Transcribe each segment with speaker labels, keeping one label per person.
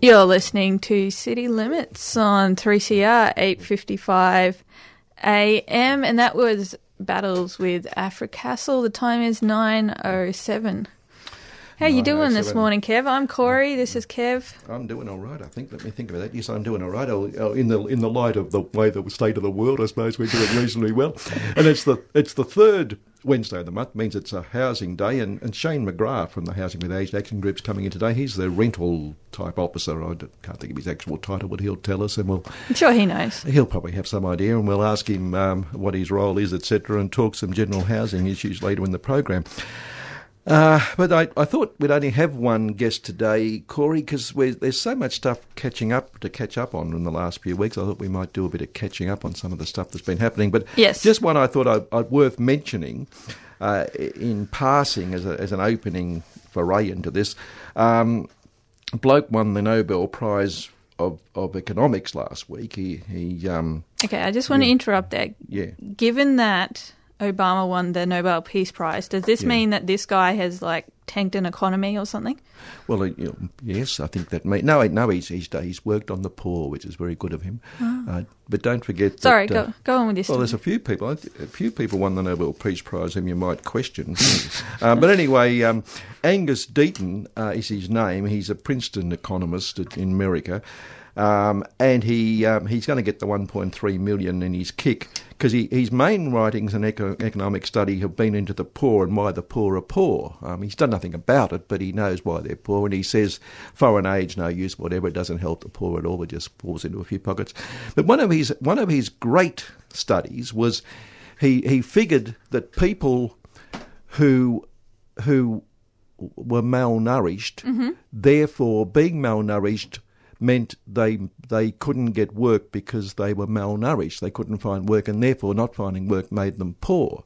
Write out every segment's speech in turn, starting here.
Speaker 1: You're listening to City Limits on 3CR 855 AM, and that was Battles with Afra Castle. The time is 9.07. How are you doing this morning, Kev? I'm Corey. This is Kev.
Speaker 2: I'm doing all right. I think. Let me think about that. Yes, I'm doing all right. Oh, in the in the light of the way the state of the world, I suppose we're doing reasonably well. And it's the it's the third Wednesday of the month means it's a housing day, and, and Shane McGrath from the Housing with Aged Action Group's coming in today. He's the rental type officer. I can't think of his actual title, but he'll tell us, and we'll.
Speaker 1: I'm sure he knows.
Speaker 2: He'll probably have some idea, and we'll ask him um, what his role is, etc., and talk some general housing issues later in the program. Uh, but I, I, thought we'd only have one guest today, Corey, because there's so much stuff catching up to catch up on in the last few weeks. I thought we might do a bit of catching up on some of the stuff that's been happening. But
Speaker 1: yes.
Speaker 2: just one I thought I'd, I'd worth mentioning uh, in passing as, a, as an opening foray into this. Um, bloke won the Nobel Prize of, of economics last week. He he. Um,
Speaker 1: okay, I just want yeah, to interrupt there.
Speaker 2: Yeah.
Speaker 1: Given that Obama won the Nobel Peace Prize. Does this yeah. mean that this guy has like tanked an economy or something?
Speaker 2: Well, uh, yes, I think that. May, no, no, he's, he's he's worked on the poor, which is very good of him. Oh. Uh, but don't forget.
Speaker 1: Sorry,
Speaker 2: that,
Speaker 1: uh, go go on with this.
Speaker 2: Well, there's a few people. A few people won the Nobel Peace Prize, whom you might question. um, but anyway, um, Angus Deaton uh, is his name. He's a Princeton economist in America. Um, and he um, he's going to get the 1.3 million in his kick because he, his main writings and eco- economic study have been into the poor and why the poor are poor. Um, he's done nothing about it, but he knows why they're poor, and he says foreign aid's no use, whatever. It doesn't help the poor at all. It just falls into a few pockets. But one of his one of his great studies was he he figured that people who who were malnourished,
Speaker 1: mm-hmm.
Speaker 2: therefore being malnourished meant they they couldn't get work because they were malnourished. They couldn't find work, and therefore not finding work made them poor.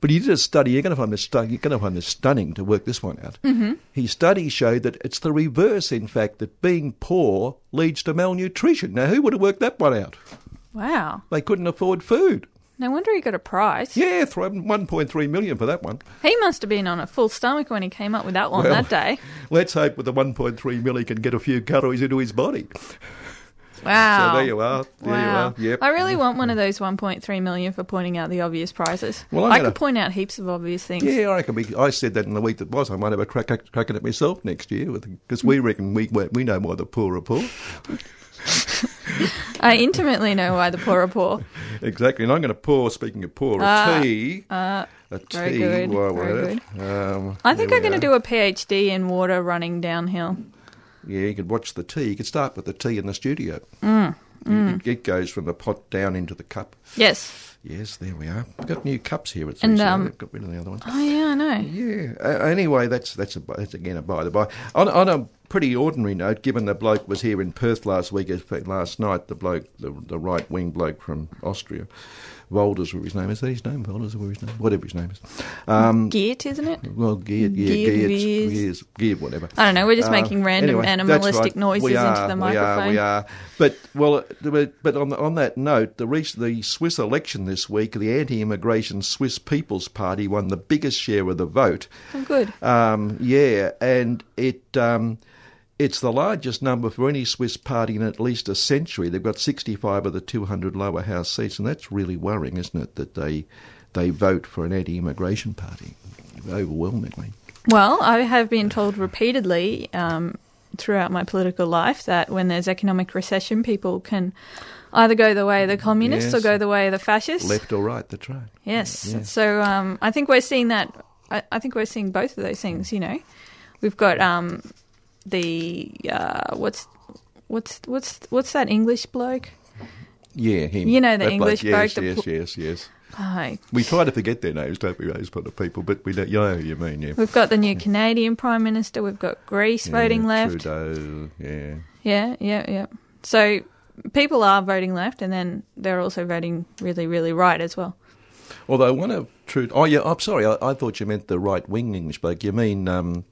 Speaker 2: But he did a study. You're going to find this. You're going to find this stunning to work this one out.
Speaker 1: Mm-hmm.
Speaker 2: His study showed that it's the reverse. In fact, that being poor leads to malnutrition. Now, who would have worked that one out?
Speaker 1: Wow.
Speaker 2: They couldn't afford food.
Speaker 1: No wonder he got a prize.
Speaker 2: Yeah, 1.3 million for that one.
Speaker 1: He must have been on a full stomach when he came up with that one well, that day.
Speaker 2: Let's hope with the 1.3 million he can get a few calories into his body.
Speaker 1: Wow.
Speaker 2: So there you are. There wow. you are. Yep.
Speaker 1: I really want one of those 1.3 million for pointing out the obvious prizes. Well, i could point out heaps of obvious things.
Speaker 2: Yeah, I reckon we, I said that in the week that was. I might have a crack, crack at it myself next year because we reckon we we know why the poor are poor.
Speaker 1: I intimately know why the poor are poor.
Speaker 2: Exactly, and I'm going to pour. Speaking of poor, a uh, tea.
Speaker 1: Uh,
Speaker 2: a
Speaker 1: tea. Very good. very good. Um, I think I'm going to do a PhD in water running downhill.
Speaker 2: Yeah, you could watch the tea. You could start with the tea in the studio.
Speaker 1: Mm, mm.
Speaker 2: It, it, goes from the pot down into the cup.
Speaker 1: Yes.
Speaker 2: Yes, there we are. We've got new cups here at
Speaker 1: and, um,
Speaker 2: got rid of the other ones.
Speaker 1: Oh yeah, I know.
Speaker 2: Yeah. Uh, anyway, that's that's a, that's again a by the by. On, on a pretty ordinary note, given the bloke was here in Perth last week, last night, the bloke, the, the right wing bloke from Austria, Wilders, whatever his name is. Is that his name? Wilders, whatever his name, is whatever his name is.
Speaker 1: Um, Geert, isn't it?
Speaker 2: Well, Geert, yeah, Geert, Geert, Geert, whatever.
Speaker 1: I don't know. We're just uh, making random anyway, animalistic right. noises
Speaker 2: are,
Speaker 1: into the microphone.
Speaker 2: We are, we are. But well, but on on that note, the the Swiss election this week, the anti-immigration Swiss People's Party won the biggest share of the vote.
Speaker 1: Oh, good.
Speaker 2: Um, yeah, and it. Um, it's the largest number for any Swiss party in at least a century. They've got 65 of the 200 lower house seats, and that's really worrying, isn't it, that they, they vote for an anti immigration party overwhelmingly?
Speaker 1: Well, I have been told repeatedly um, throughout my political life that when there's economic recession, people can either go the way of the communists yes. or go the way of the fascists.
Speaker 2: Left or right, that's right.
Speaker 1: Yes. yes. So um, I think we're seeing that. I, I, think we're seeing both of those things, you know. We've got um, the uh, what's what's what's what's that English bloke?
Speaker 2: Yeah, him.
Speaker 1: You know the that English bloke.
Speaker 2: Yes,
Speaker 1: yes,
Speaker 2: yes, yes,
Speaker 1: Hi.
Speaker 2: We try to forget their names, don't we, those kind of people? But we don't. You know who you mean, yeah.
Speaker 1: We've got the new Canadian Prime Minister. We've got Greece voting left.
Speaker 2: Trudeau, yeah.
Speaker 1: Yeah, yeah, yeah. So people are voting left, and then they're also voting really, really right as well.
Speaker 2: Although one of Trudeau. Oh, yeah, I'm sorry. I, I thought you meant the right wing English bloke. You mean um,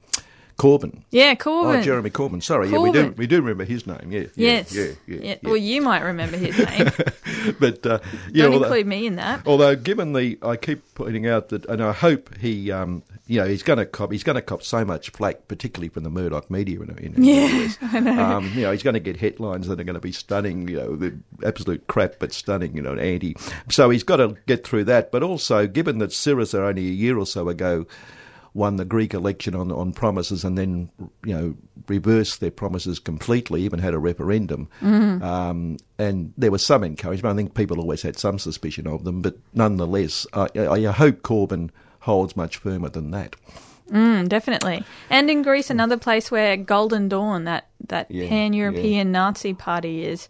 Speaker 2: Corbyn.
Speaker 1: Yeah, Corbyn.
Speaker 2: Oh, Jeremy Corbyn. Sorry, yeah, we do we do remember his name. Yeah, yeah,
Speaker 1: Yes.
Speaker 2: yeah, yeah. yeah.
Speaker 1: Well, you might remember his name.
Speaker 2: but uh, you
Speaker 1: Don't
Speaker 2: although,
Speaker 1: include me in that.
Speaker 2: although given the, I keep pointing out that, and I hope he, um, you know, he's going to cop, he's going to cop so much flack, particularly from the Murdoch media in, in
Speaker 1: Yeah.
Speaker 2: I know. Um, you know, he's going to get headlines that are going to be stunning. You know, the absolute crap, but stunning. You know, anti. So he's got to get through that. But also, given that Syriza only a year or so ago won the Greek election on on promises and then you know reversed their promises completely, even had a referendum. Um, and there was some encouragement. I think people always had some suspicion of them, but nonetheless, I, I, hope Corbyn holds much firmer than that.
Speaker 1: Mm, definitely. And in Greece, another place where Golden Dawn, that, that
Speaker 2: Yeah,
Speaker 1: pan European Nazi party, is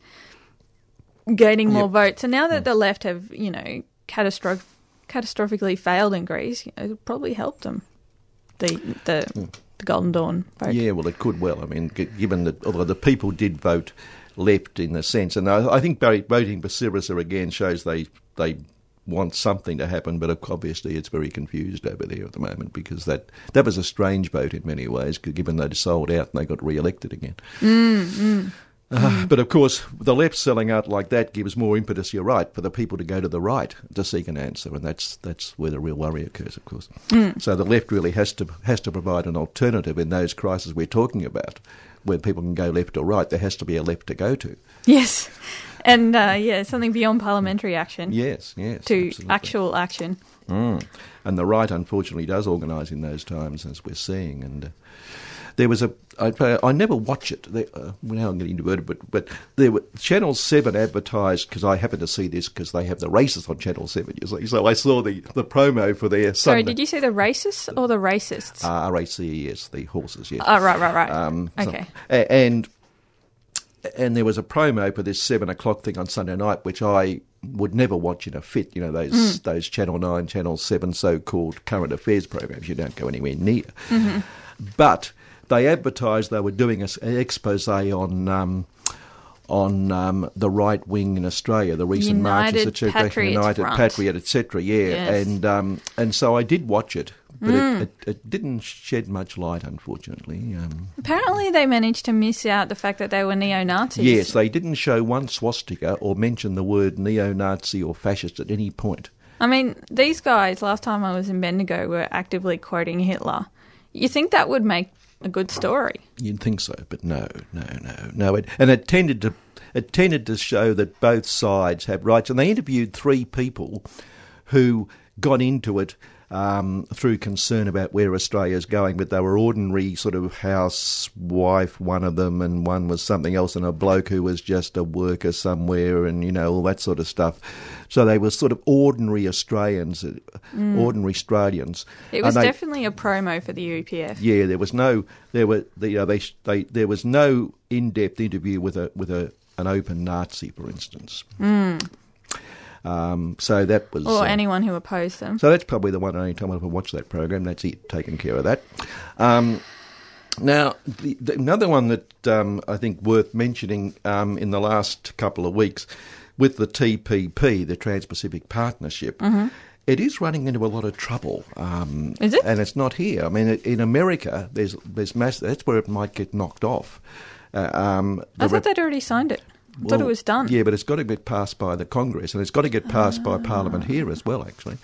Speaker 1: gaining more
Speaker 2: Yep.
Speaker 1: votes. And now that the left have, you know, catastroph- catastrophically failed in Greece, you know, it'll probably helped them. The, the, the Golden Dawn vote.
Speaker 2: Yeah, well, it could well. I mean, given that although the people did vote left in a sense, and I, I think voting for Syriza again shows they they want something to happen, but obviously it's very confused over there at the moment because that that was a strange vote in many ways, given they'd sold out and they got re-elected again. Mm, mm. Uh, But of course, the left selling out like that gives more impetus. You're right for the people to go to the right to seek an answer, and that's that's where the real worry occurs, of course. So the left really has to has to provide an alternative in those crises we're talking about, where people can go left or right. There has to be a left to go to.
Speaker 1: Yes. And, uh, yeah, something beyond parliamentary action
Speaker 2: Yes, yes,
Speaker 1: to
Speaker 2: absolutely.
Speaker 1: actual action.
Speaker 2: Mm. And the right, unfortunately, does organise in those times, as we're seeing. And uh, there was a, I, I never watch it. There, uh, now I'm getting diverted, but but there were Channel Seven advertised because I happened to see this because they have the races on Channel Seven. You see, so I saw the, the promo for their
Speaker 1: Sorry,
Speaker 2: Sunday.
Speaker 1: did you say the racists or the racists?
Speaker 2: Uh, R A C E S, the horses. Yes.
Speaker 1: oh, right, right, right.
Speaker 2: Um,
Speaker 1: okay.
Speaker 2: a- and and there was a promo for this seven o'clock thing on Sunday night, which I would never watch in a fit. You know those
Speaker 1: Mm.
Speaker 2: those Channel Nine, Channel Seven so-called current affairs programs. You don't go anywhere near.
Speaker 1: Mm-hmm.
Speaker 2: But they advertised they were doing an expose on. Um, on um, the right wing in Australia, the recent marches,
Speaker 1: United
Speaker 2: etc.,
Speaker 1: Patriots
Speaker 2: United
Speaker 1: Front.
Speaker 2: Patriot, etc. Yeah,
Speaker 1: Yes.
Speaker 2: and um, and so I did watch it, but
Speaker 1: Mm.
Speaker 2: it, it, it didn't shed much light, unfortunately. Um,
Speaker 1: Apparently, they managed to miss out the fact that they were neo Nazis.
Speaker 2: Yes, they didn't show one swastika or mention the word neo-Nazi or fascist at any point.
Speaker 1: I mean, these guys, last time I was in Bendigo, were actively quoting Hitler. You think that would make a good story?
Speaker 2: You'd think so, but no, no, no, no. It, and it tended to it tended to show that both sides have rights. And they interviewed three people who got into it um, through concern about where Australia's going, but they were ordinary sort of housewife, one of them, and one was something else, and a bloke who was just a worker somewhere, and you know all that sort of stuff. So they were sort of ordinary Australians, uh, ordinary Australians.
Speaker 1: It was
Speaker 2: they-
Speaker 1: definitely a promo for the UPF.
Speaker 2: yeah, there was no there were the, uh, they, they there was no in depth interview with a with a an open Nazi, for instance. Um, so that was
Speaker 1: Or
Speaker 2: uh,
Speaker 1: anyone who opposed them.
Speaker 2: so that's probably the one and only time I've ever watched that program. That's it, taken care of that. Um, now, the, the, another one that um, I think worth mentioning um, in the last couple of weeks with the TPP, the Trans-Pacific Partnership, it is running into a lot of trouble. Um,
Speaker 1: Is it?
Speaker 2: And it's not here. I mean, in America, there's there's mass. That's where it might get knocked off. Uh, um,
Speaker 1: I thought they'd already signed it. I thought it was done.
Speaker 2: Yeah, but it's got to get passed by the Congress, and it's got to get passed by Parliament here as well, actually.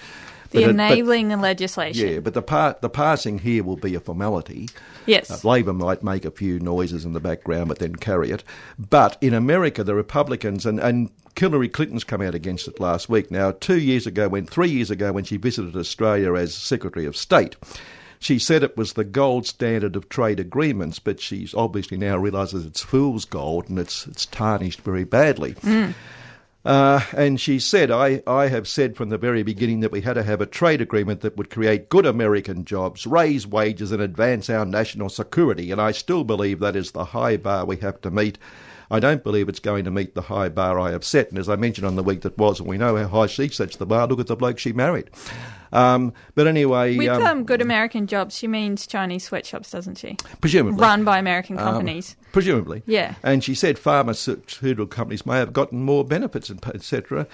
Speaker 1: the
Speaker 2: But it- but-
Speaker 1: enabling legislation.
Speaker 2: yeah, but the part the passing here will be a formality.
Speaker 1: Yes.
Speaker 2: Uh, Labor might make a few noises in the background, but then carry it. But in America, the Republicans and, and Hillary Clinton's come out against it last week. Now, two years ago, when three years ago, when she visited Australia as Secretary of State, she said it was the gold standard of trade agreements, but she's obviously now realises it's fool's gold and it's it's tarnished very badly. Uh, and she said, I, I have said from the very beginning that we had to have a trade agreement that would create good American jobs, raise wages, and advance our national security. And I still believe that is the high bar we have to meet. I don't believe it's going to meet the high bar I have set. And as I mentioned on the week that was, and we know how high she sets the bar, look at the bloke she married. Um, but anyway,
Speaker 1: With
Speaker 2: um,
Speaker 1: um, good American jobs, she means Chinese sweatshops, doesn't she?
Speaker 2: presumably.
Speaker 1: Run by American
Speaker 2: Um,
Speaker 1: companies.
Speaker 2: presumably.
Speaker 1: Yeah.
Speaker 2: And she said pharmaceutical companies may have gotten more benefits, and etc.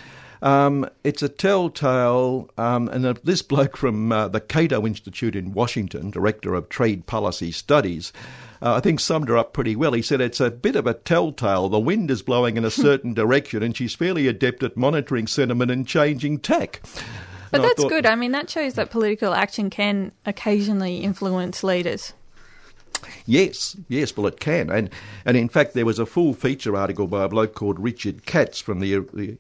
Speaker 2: Um, it's a telltale, um, and this bloke from uh, the Cato Institute in Washington, director of trade policy studies, uh, I think summed her up pretty well. He said it's a bit of a telltale. The wind is blowing in a certain direction, and she's fairly adept at monitoring sentiment and changing tack.
Speaker 1: But
Speaker 2: And I
Speaker 1: that's
Speaker 2: thought-
Speaker 1: good. I mean, that shows that political action can occasionally influence leaders.
Speaker 2: Yes, yes, well, it can, and and in fact, there was a full feature article by a bloke called Richard Katz from the, the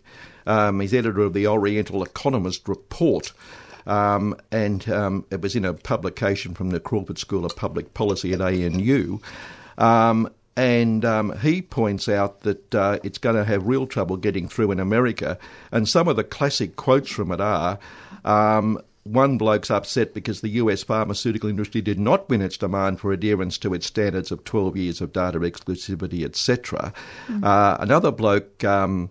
Speaker 2: um, he's editor of the Oriental Economist Report. Um, and um, it was in a publication from the Crawford School of Public Policy at ANU. Um, and um, he points out that uh, it's going to have real trouble getting through in America. And some of the classic quotes from it are um, one bloke's upset because the US pharmaceutical industry did not win its demand for adherence to its standards of 12 years of data exclusivity, etc. Uh, another bloke. Um,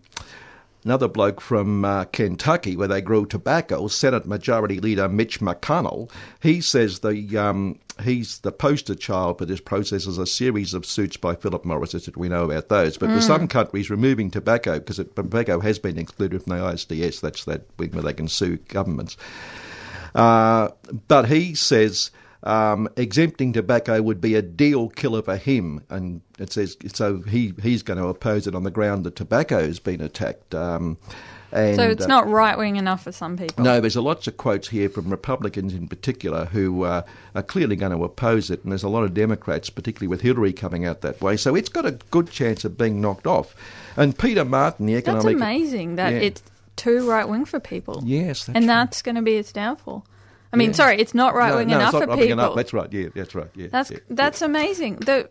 Speaker 2: Another bloke from uh, Kentucky, where they grow tobacco, Senate Majority Leader Mitch McConnell, he says the um, he's the poster child for this process as a series of suits by Philip Morris, as we know about those. But for some countries, removing tobacco, because tobacco has been excluded from the ISDS, that's that wing where they can sue governments. Uh, but he says um, exempting tobacco would be a deal killer for him, and it says so. He he's going to oppose it on the ground that tobacco's been attacked. Um, and,
Speaker 1: So it's
Speaker 2: uh,
Speaker 1: not right wing enough for some people.
Speaker 2: no, there's a lots of quotes here from Republicans in particular who uh, are clearly going to oppose it, and there's a lot of Democrats, particularly with Hillary coming out that way. So it's got a good chance of being knocked off. And Peter Martin, the economic.
Speaker 1: That's amazing that
Speaker 2: Yeah.
Speaker 1: it's too right wing for people.
Speaker 2: yes, that's
Speaker 1: and
Speaker 2: right.
Speaker 1: that's going to be its downfall. I mean,
Speaker 2: Yeah.
Speaker 1: sorry, it's not right wing
Speaker 2: no, no,
Speaker 1: enough
Speaker 2: it's not
Speaker 1: for people.
Speaker 2: enough. That's right. Yeah, that's right. Yeah,
Speaker 1: That's
Speaker 2: yeah,
Speaker 1: that's amazing. The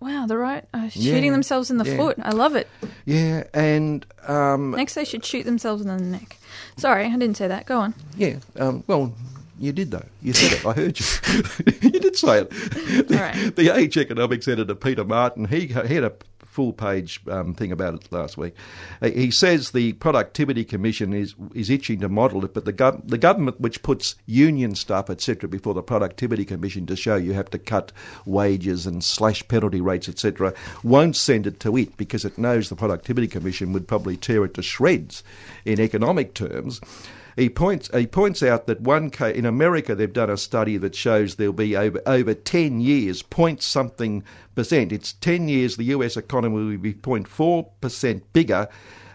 Speaker 1: wow, the right are
Speaker 2: Yeah,
Speaker 1: shooting themselves in the
Speaker 2: yeah.
Speaker 1: foot. I love it.
Speaker 2: yeah, and um,
Speaker 1: Next, they should shoot themselves in the neck. Sorry, I didn't say that. Go on.
Speaker 2: yeah, um, well. You did though. You said it. I heard you. you did say it. The,
Speaker 1: All right.
Speaker 2: the Age economics editor Peter Martin. He, he had a full page um, thing about it last week. He says the Productivity Commission is is itching to model it, but the gov- the government which puts union stuff etc. before the Productivity Commission to show you have to cut wages and slash penalty rates etc. won't send it to it because it knows the Productivity Commission would probably tear it to shreds in economic terms. He points he points out that one ca- in America they've done a study that shows there'll be over over ten years point something percent. It's ten years the U.S. economy will be 0.4 percent bigger.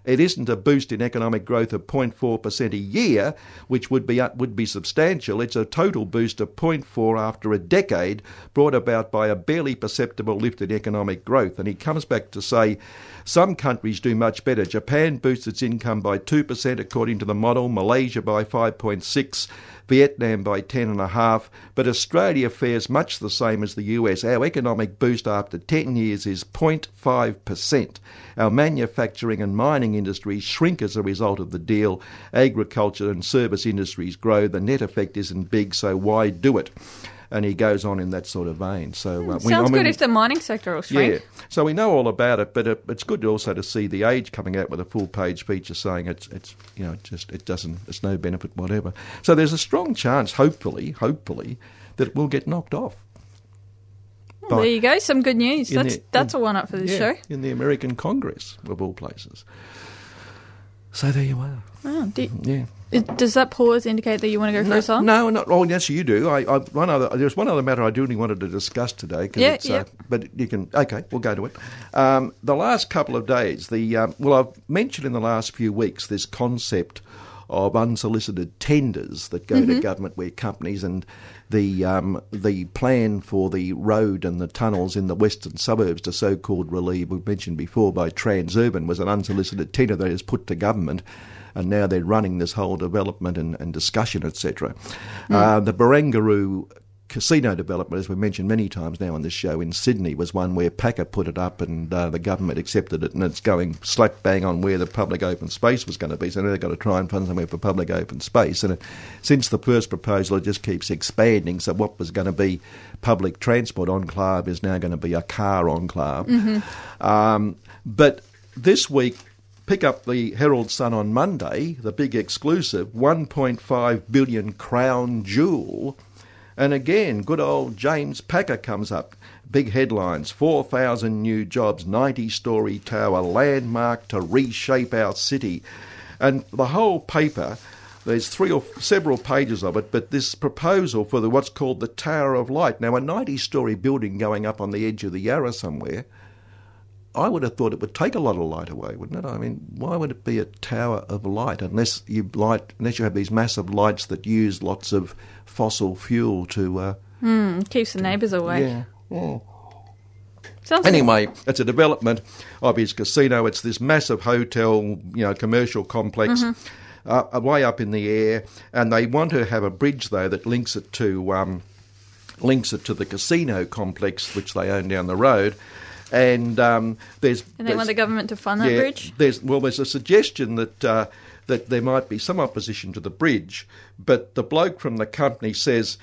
Speaker 2: It isn't a boost in economic growth of 0.4 percent a year, which would be uh, would be substantial. It's a total boost of 0.4 after a decade, brought about by a barely perceptible lift in economic growth. And he comes back to say. Some countries do much better. Japan boosts its income by 2% according to the model, Malaysia by 5.6, Vietnam by 10.5, but Australia fares much the same as the US. Our economic boost after 10 years is 0.5%. Our manufacturing and mining industries shrink as a result of the deal. Agriculture and service industries grow. The net effect isn't big, so why do it? And he goes on in that sort of vein. So uh, we-
Speaker 1: Sounds
Speaker 2: I mean-
Speaker 1: good if the mining sector will shrink.
Speaker 2: yeah, so we know all about it, but it, it's good also to see the Age coming out with a full page feature saying it's it's you know it just it doesn't it's no benefit whatever. So there's a strong chance, hopefully, hopefully, that it will get knocked off.
Speaker 1: Well, there you go. Some good news. That's
Speaker 2: the-
Speaker 1: that's
Speaker 2: in-
Speaker 1: a one up for this
Speaker 2: yeah,
Speaker 1: show.
Speaker 2: in the American Congress of all places. So there you are.
Speaker 1: Oh, do,
Speaker 2: Yeah.
Speaker 1: Does that pause indicate that you want to go
Speaker 2: No,
Speaker 1: a song?
Speaker 2: no, not. Oh, yes, you do. I, I one other. There's one other matter I really wanted to discuss today.
Speaker 1: Yeah,
Speaker 2: it's,
Speaker 1: yeah.
Speaker 2: Uh, but you can. Okay, we'll go to it. Um, the last couple of days, the um, well, I've mentioned in the last few weeks this concept of unsolicited tenders that go
Speaker 1: Mm-hmm.
Speaker 2: to government where companies and the um, the plan for the road and the tunnels in the western suburbs to so-called relieve we've mentioned before by Transurban was an unsolicited tender that is put to government and now they're running this whole development and, and discussion, etc. Uh, the Barangaroo casino development, as we mentioned many times now on this show in Sydney, was one where Packer put it up and uh, the government accepted it, and it's going slap bang on where the public open space was going to be. So now they've got to try and fund somewhere for public open space. And it, since the first proposal, it just keeps expanding. So what was going to be public transport enclave is now going to be a car enclave. Um, but this week, pick up the Herald Sun on Monday, the big exclusive, 1.5 billion crown jewel. And again, good old James Packer comes up. Big headlines 4,000 new jobs, 90 story tower, landmark to reshape our city. And the whole paper, there's three or several pages of it, but this proposal for the, what's called the Tower of Light. Now, a 90 story building going up on the edge of the Yarra somewhere, I would have thought it would take a lot of light away, wouldn't it? I mean, why would it be a tower of light unless you light unless you have these massive lights that use lots of fossil fuel to uh,
Speaker 1: Mm, keeps the neighbours away.
Speaker 2: yeah. yeah.
Speaker 1: Sounds like
Speaker 2: Anyway, it's a development of his casino. It's this massive hotel, you know, commercial complex. Uh, way up in the air, and they want to have a bridge though that links it to um, links it to the casino complex which they own down the road. And um, there's
Speaker 1: and they
Speaker 2: there's-
Speaker 1: want the government to fund that
Speaker 2: yeah,
Speaker 1: bridge.
Speaker 2: There's well, there's a suggestion that uh, that there might be some opposition to the bridge, but the bloke from the company says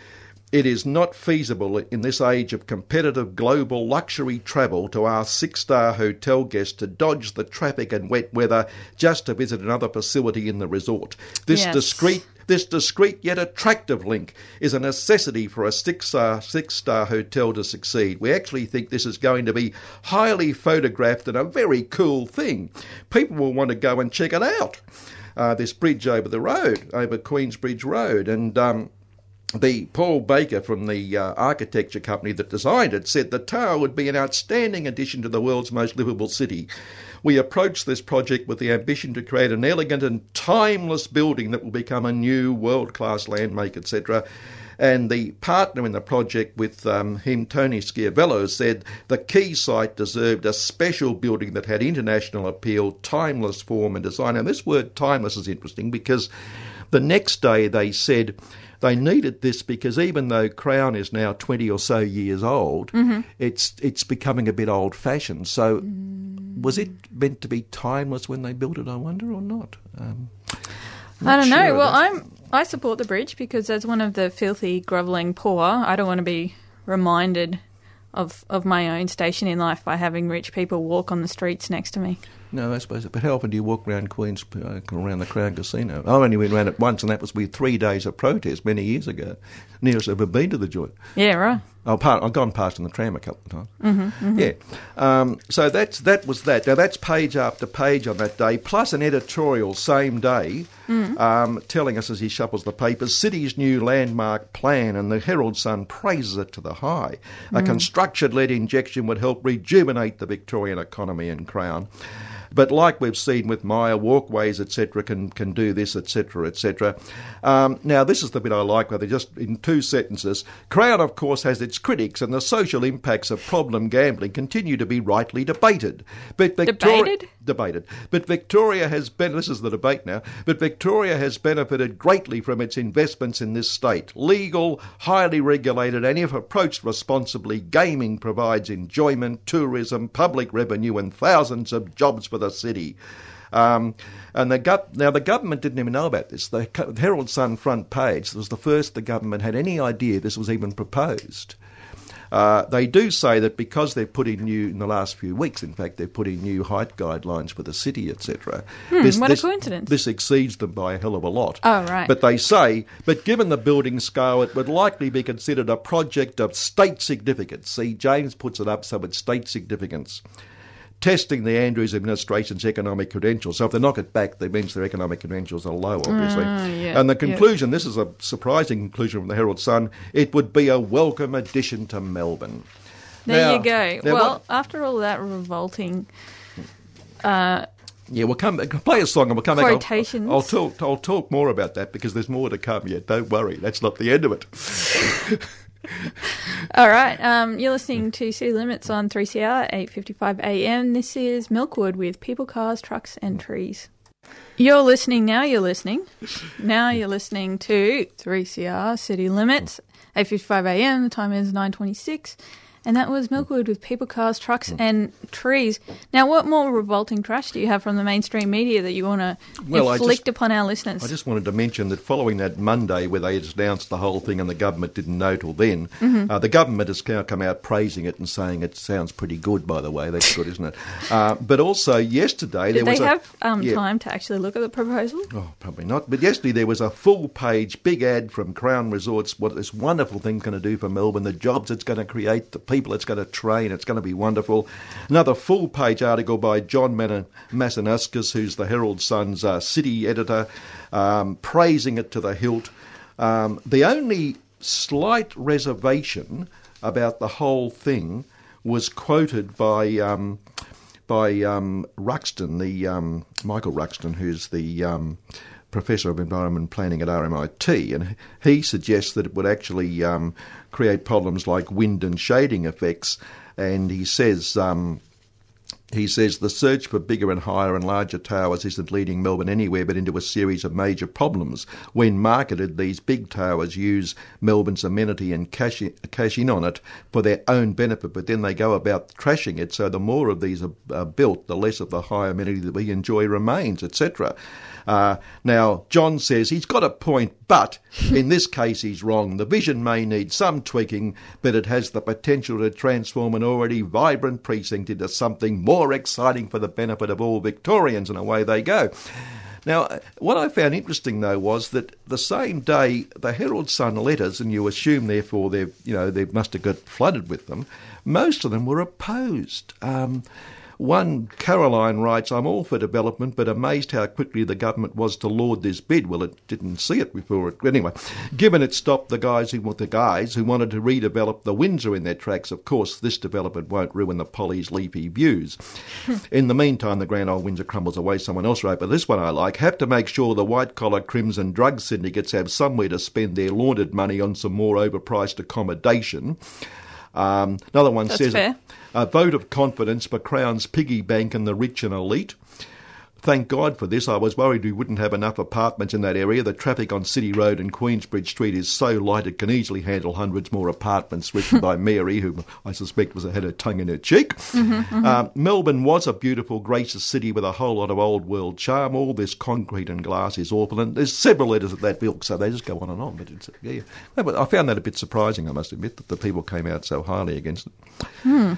Speaker 2: it is not feasible in this age of competitive global luxury travel to ask six-star hotel guests to dodge the traffic and wet weather just to visit another facility in the resort. This
Speaker 1: Yes.
Speaker 2: discreet this discreet yet attractive link is a necessity for a six-star, six-star hotel to succeed. We actually think this is going to be highly photographed and a very cool thing. People will want to go and check it out. Uh, this bridge over the road, over Queensbridge Road, and um, the Paul Baker from the uh, architecture company that designed it said the tower would be an outstanding addition to the world's most livable city. We approached this project with the ambition to create an elegant and timeless building that will become a new world class landmark, etc. And the partner in the project with um, him, Tony Schiavello, said the key site deserved a special building that had international appeal, timeless form and design. And this word timeless is interesting because the next day they said they needed this because even though Crown is now 20 or so years old, it's it's becoming a bit old fashioned. So was it meant to be timeless when they built it, I wonder, or not? Um,
Speaker 1: I don't know.
Speaker 2: sure of
Speaker 1: well. I'm I support the bridge because as one of the filthy, grovelling poor, I don't want to be reminded of of my own station in life by having rich people walk on the streets next to me.
Speaker 2: No, I suppose. But how often do you walk around Queens, uh, around the Crown Casino? I only went around it once, and that was with three days of protest many years ago. Nearest I've ever been to the joint.
Speaker 1: Yeah, right.
Speaker 2: I've, I've gone past in the tram a couple of times. Mm-hmm, Yeah. Um, so that's that was that. Now that's page after page on that day, plus an editorial same day, um, telling us as he shuffles the papers, city's new landmark plan, and the Herald Sun praises it to the high. A construction-led injection would help rejuvenate the Victorian economy and Crown. But like we've seen with Maya, walkways, etc., can can do this, etc., etc. Um, now, this is the bit I like, where they just in two sentences. Crown, of course, has its critics, and the social impacts of problem gambling continue to be rightly debated. But Victoria,
Speaker 1: Debated?
Speaker 2: debated. But Victoria has been. This is the debate now. But Victoria has benefited greatly from its investments in this state. Legal, highly regulated, and if approached responsibly, gaming provides enjoyment, tourism, public revenue, and thousands of jobs for the city. Um, and the gov- now the government didn't even know about this. The Herald Sun front page was the first the government had any idea this was even proposed. Uh, they do say that because they've put in new in the last few weeks, in fact, they've put in new height guidelines for the city, etc.
Speaker 1: Hmm, what a coincidence.
Speaker 2: This exceeds them by a hell of a lot.
Speaker 1: Oh, right.
Speaker 2: But they say, but given the building scale, it would likely be considered a project of state significance. See, James puts it up so it's state significance. Testing the Andrews administration's economic credentials. So if they knock it back, that means their economic credentials are low, obviously.
Speaker 1: Ah, yeah,
Speaker 2: and the
Speaker 1: yeah.
Speaker 2: conclusion this is a surprising conclusion from the Herald Sun it would be a welcome addition to Melbourne.
Speaker 1: There
Speaker 2: Now-
Speaker 1: you go. well,
Speaker 2: what-
Speaker 1: after all that revolting
Speaker 2: Yeah, we'll come play a song and we'll come back. I'll-
Speaker 1: Quotations.
Speaker 2: I'll, talk. I'll talk more about that because there's more to come yet. Don't worry, that's not the end of it.
Speaker 1: All right, um, you're listening to City Limits on 3CR 8:55 a.m. This is Milkwood with people, cars, trucks, and trees. You're listening now. You're listening now. You're listening to 3CR City Limits, 8:55 a.m. The time is 9:26, and that was Milkwood with people, cars, trucks, and trees. Now, what more revolting trash do you have from the mainstream media that you want to
Speaker 2: Well,
Speaker 1: inflict
Speaker 2: just-
Speaker 1: upon our listeners?
Speaker 2: I just wanted to mention that following that Monday where they announced the whole thing and the government didn't know till then,
Speaker 1: Mm-hmm.
Speaker 2: uh, the government has now come out praising it and saying it sounds pretty good, by the way. That's good, isn't it? Uh, but also yesterday there
Speaker 1: Did they
Speaker 2: was a,
Speaker 1: have um,
Speaker 2: Yeah.
Speaker 1: time to actually look at the proposal?
Speaker 2: Oh, probably not. But yesterday there was a full page big ad from Crown Resorts, what this wonderful thing's going to do for Melbourne, the jobs it's going to create, the people it's going to train, it's going to be wonderful. Another full page article by John Masanauskas, who's the Herald Sun's uh, city editor, um, praising it to the hilt. Um, the only slight reservation about the whole thing was quoted by. Um, by um, Buxton, the um, Michael Buxton, who's the um, professor of environment planning at RMIT, and he suggests that it would actually um, create problems like wind and shading effects. And he says. Um, he says the search for bigger and higher and larger towers isn't leading Melbourne anywhere but into a series of major problems. When marketed, these big towers use Melbourne's amenity and cash in, cash in on it for their own benefit, but then they go about trashing it. So the more of these are, are built, the less of the high amenity that we enjoy remains, etc. Uh, now, John says he's got a point, but in this case he's wrong. The vision may need some tweaking, but it has the potential to transform an already vibrant precinct into something more exciting for the benefit of all Victorians, and away they go. Now, what I found interesting though was that the same day the Herald Sun letters, and you assume therefore they, you know, they must have got flooded with them. Most of them were opposed. Um, one, Caroline writes, I'm all for development, but amazed how quickly the government was to laud this bid. Well, it didn't see it before it. Anyway, given it stopped the guys who the guys who wanted to redevelop the Windsor in their tracks, of course, this development won't ruin the Polly's leafy views. in the meantime, the grand old Windsor crumbles away. Someone else wrote, but this one I like. Have to make sure the white collar crimson drug syndicates have somewhere to spend their laundered money on some more overpriced accommodation. Um, another one
Speaker 1: That's
Speaker 2: says
Speaker 1: fair.
Speaker 2: a vote of confidence for Crown's piggy bank and the rich and elite. Thank God for this. I was worried we wouldn't have enough apartments in that area. The traffic on City Road and Queensbridge Street is so light it can easily handle hundreds more apartments. Written by Mary, who I suspect was had her tongue in her cheek. Um, Melbourne was a beautiful, gracious city with a whole lot of old world charm. All this concrete and glass is awful, and there's several letters of that ilk, so they just go on and on. But it's, yeah, but I found that a bit surprising. I must admit that the people came out so highly against it. Hmm.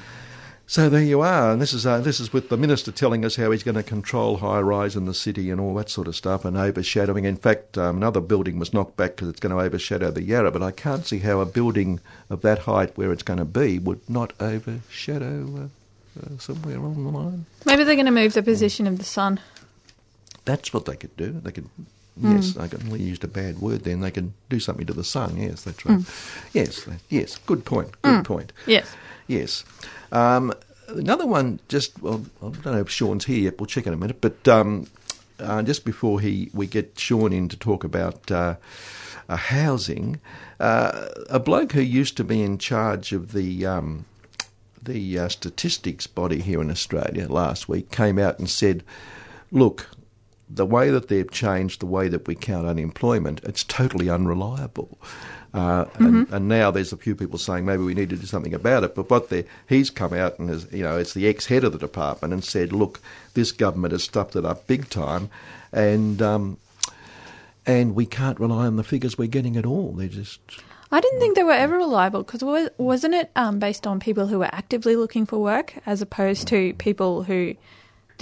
Speaker 2: So there you are, and this is uh, this is with the minister telling us how he's going to control high rise in the city and all that sort of stuff, and overshadowing. In fact, um, another building was knocked back because it's going to overshadow the Yarra. But I can't see how a building of that height, where it's going to be, would not overshadow uh, uh, somewhere along the line.
Speaker 1: Maybe they're going to move the position of the sun.
Speaker 2: That's what they could do. They could. Yes, I could- we used a bad word then. They could do something to the sun. Yes, that's right. Yes, yes. Good point. Good point.
Speaker 1: Yes.
Speaker 2: Yes. Um, another one, just, well, I don't know if Sean's here yet, we'll check in a minute, but um, uh, just before he we get Sean in to talk about uh, uh, housing, uh, a bloke who used to be in charge of the. Um, the uh, statistics body here in Australia last week came out and said, look, the way that they've changed the way that we count unemployment, it's totally unreliable. Uh, and, and now there's a few people saying maybe we need to do something about it. But what they, he's come out and has, you know, it's the ex-head of the department and said, look, this government has stuffed it up big time, and um, and we can't rely on the figures we're getting at all. They're just
Speaker 1: I didn't think they were ever reliable because was, wasn't it um, based on people who were actively looking for work as opposed to people who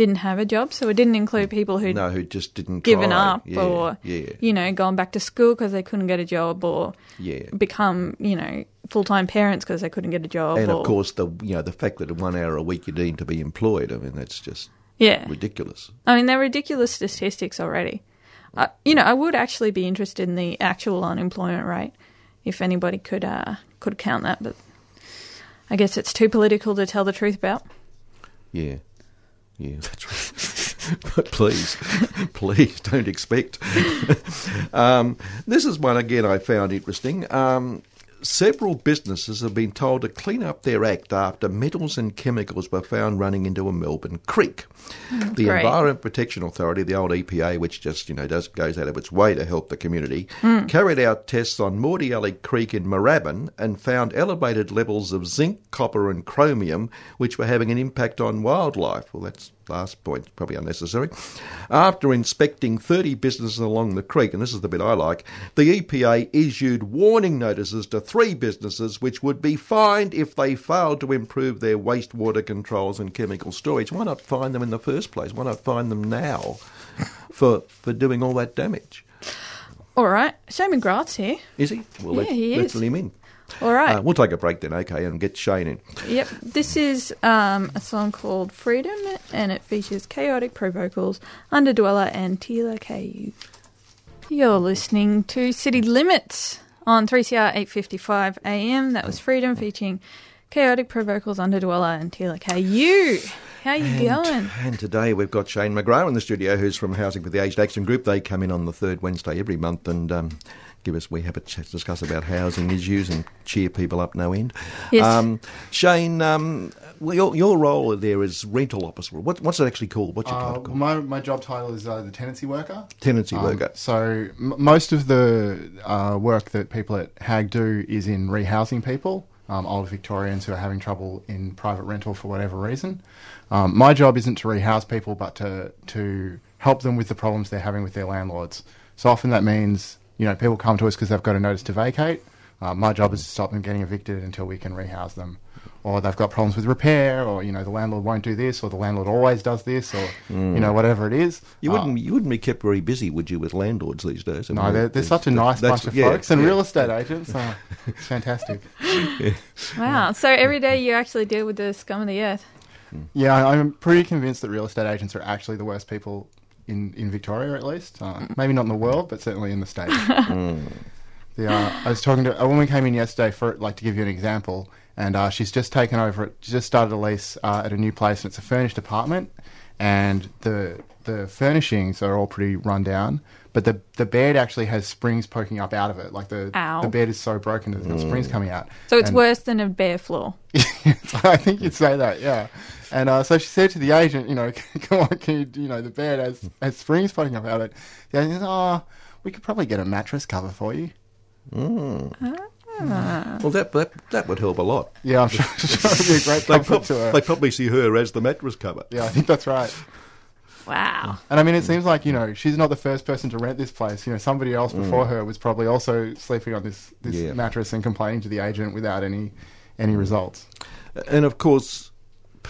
Speaker 1: didn't have a job? So it didn't include people who'd
Speaker 2: no, who just didn't
Speaker 1: given
Speaker 2: try.
Speaker 1: up
Speaker 2: Yeah,
Speaker 1: or,
Speaker 2: yeah,
Speaker 1: you know, gone back to school because they couldn't get a job or
Speaker 2: yeah.
Speaker 1: become, you know, full time parents because they couldn't get a job.
Speaker 2: And
Speaker 1: or,
Speaker 2: of course, the you know the fact that one hour a week you're deemed to be employed. I mean, that's just
Speaker 1: yeah.
Speaker 2: ridiculous.
Speaker 1: I mean, they're ridiculous statistics already. Uh, you know, I would actually be interested in the actual unemployment rate if anybody could uh, could count that, but I guess it's too political to tell the truth about.
Speaker 2: Yeah, yeah, that's right. but please, please don't expect. um, this is one again I found interesting. Um, several businesses have been told to clean up their act after metals and chemicals were found running into a Melbourne creek. Hmm, the
Speaker 1: great.
Speaker 2: Environment Protection Authority, the old EPA, which just you know does goes out of its way to help the community, hmm. carried out tests on Mordialloc Creek in Moorabbin and found elevated levels of zinc, copper, and chromium, which were having an impact on wildlife. Well, that's last point probably unnecessary. After inspecting 30 businesses along the creek, and this is the bit I like, the EPA issued warning notices to three businesses which would be fined if they failed to improve their wastewater controls and chemical storage. Why not fine them in the first place? Why not fine them now for for doing all that damage?
Speaker 1: All right. Shane McGrath's here.
Speaker 2: Is he? Well,
Speaker 1: Yeah,
Speaker 2: let's,
Speaker 1: he
Speaker 2: let's
Speaker 1: is.
Speaker 2: let him in.
Speaker 1: All right.
Speaker 2: Uh, we'll take a break then, okay, and get Shane in.
Speaker 1: Yep, this is um, a song called Freedom, and it features Chaotic Pro Vocals, Underdweller, and Tila KU. You're listening to City Limits on 3CR 855 AM. That was Freedom featuring Chaotic Pro Vocals, Underdweller, and Tila you? How you going?
Speaker 2: And today we've got Shane McGrath in the studio, who's from Housing for the Aged Action Group. They come in on the third Wednesday every month and um, give us. We have a chat, discuss about housing issues and cheer people up no end.
Speaker 1: Yes.
Speaker 2: Um, Shane, um, well, your, your role there is rental officer. What, what's it actually called? What's your
Speaker 3: Uh,
Speaker 2: title called?
Speaker 3: my, my job title is uh, the tenancy worker.
Speaker 2: Tenancy
Speaker 3: Um,
Speaker 2: worker.
Speaker 3: So m- most of the uh, work that people at HAG do is in rehousing people, um, older Victorians who are having trouble in private rental for whatever reason. Um, my job isn't to rehouse people, but to to help them with the problems they're having with their landlords. So often that means you know people come to us because they've got a notice to vacate. Uh, my job is to stop them getting evicted until we can rehouse them. Or they've got problems with repair, or you know the landlord won't do this, or the landlord always does this, or you know whatever it is.
Speaker 2: You
Speaker 3: Uh,
Speaker 2: wouldn't you wouldn't be kept very busy, would you, with landlords these days? I
Speaker 3: no,
Speaker 2: mean,
Speaker 3: they're, they're such a nice
Speaker 2: that's-
Speaker 3: bunch of
Speaker 2: yeah,
Speaker 3: folks, and
Speaker 2: yeah.
Speaker 3: real estate agents. Uh, it's fantastic.
Speaker 1: Wow. So every day you actually deal with the scum of the earth.
Speaker 3: Yeah, I'm pretty convinced that real estate agents are actually the worst people in, in Victoria, at least. Uh, maybe not in the world, but certainly in the state. the, uh, I was talking to a woman came in yesterday for like to give you an example, and uh, she's just taken over. She just started a lease uh, at a new place, and it's a furnished apartment, and the the furnishings are all pretty run down. But the the bed actually has springs poking up out of it. Like the
Speaker 1: Ow.
Speaker 3: the bed is so broken that there's springs coming out.
Speaker 1: So it's
Speaker 3: And-
Speaker 1: worse than a bare floor.
Speaker 3: I think you'd say that, yeah. And uh, so she said to the agent, you know, come on, can you, you know, the bed has, has springs poking up out of it. The agent said, oh, we could probably get a mattress cover for you. Hmm.
Speaker 2: Well, that, that that would help a lot.
Speaker 3: Yeah, I'm sure, sure it would be a great
Speaker 2: They,
Speaker 3: comfort
Speaker 2: prob-
Speaker 3: to her.
Speaker 2: they probably see her as the mattress cover.
Speaker 3: yeah, I think that's right.
Speaker 1: Wow.
Speaker 3: And I mean, it seems like, you know, she's not the first person to rent this place. You know, somebody else hmm. before her was probably also sleeping on this, this
Speaker 2: Yeah.
Speaker 3: mattress and complaining to the agent without any any hmm. results.
Speaker 2: And of course,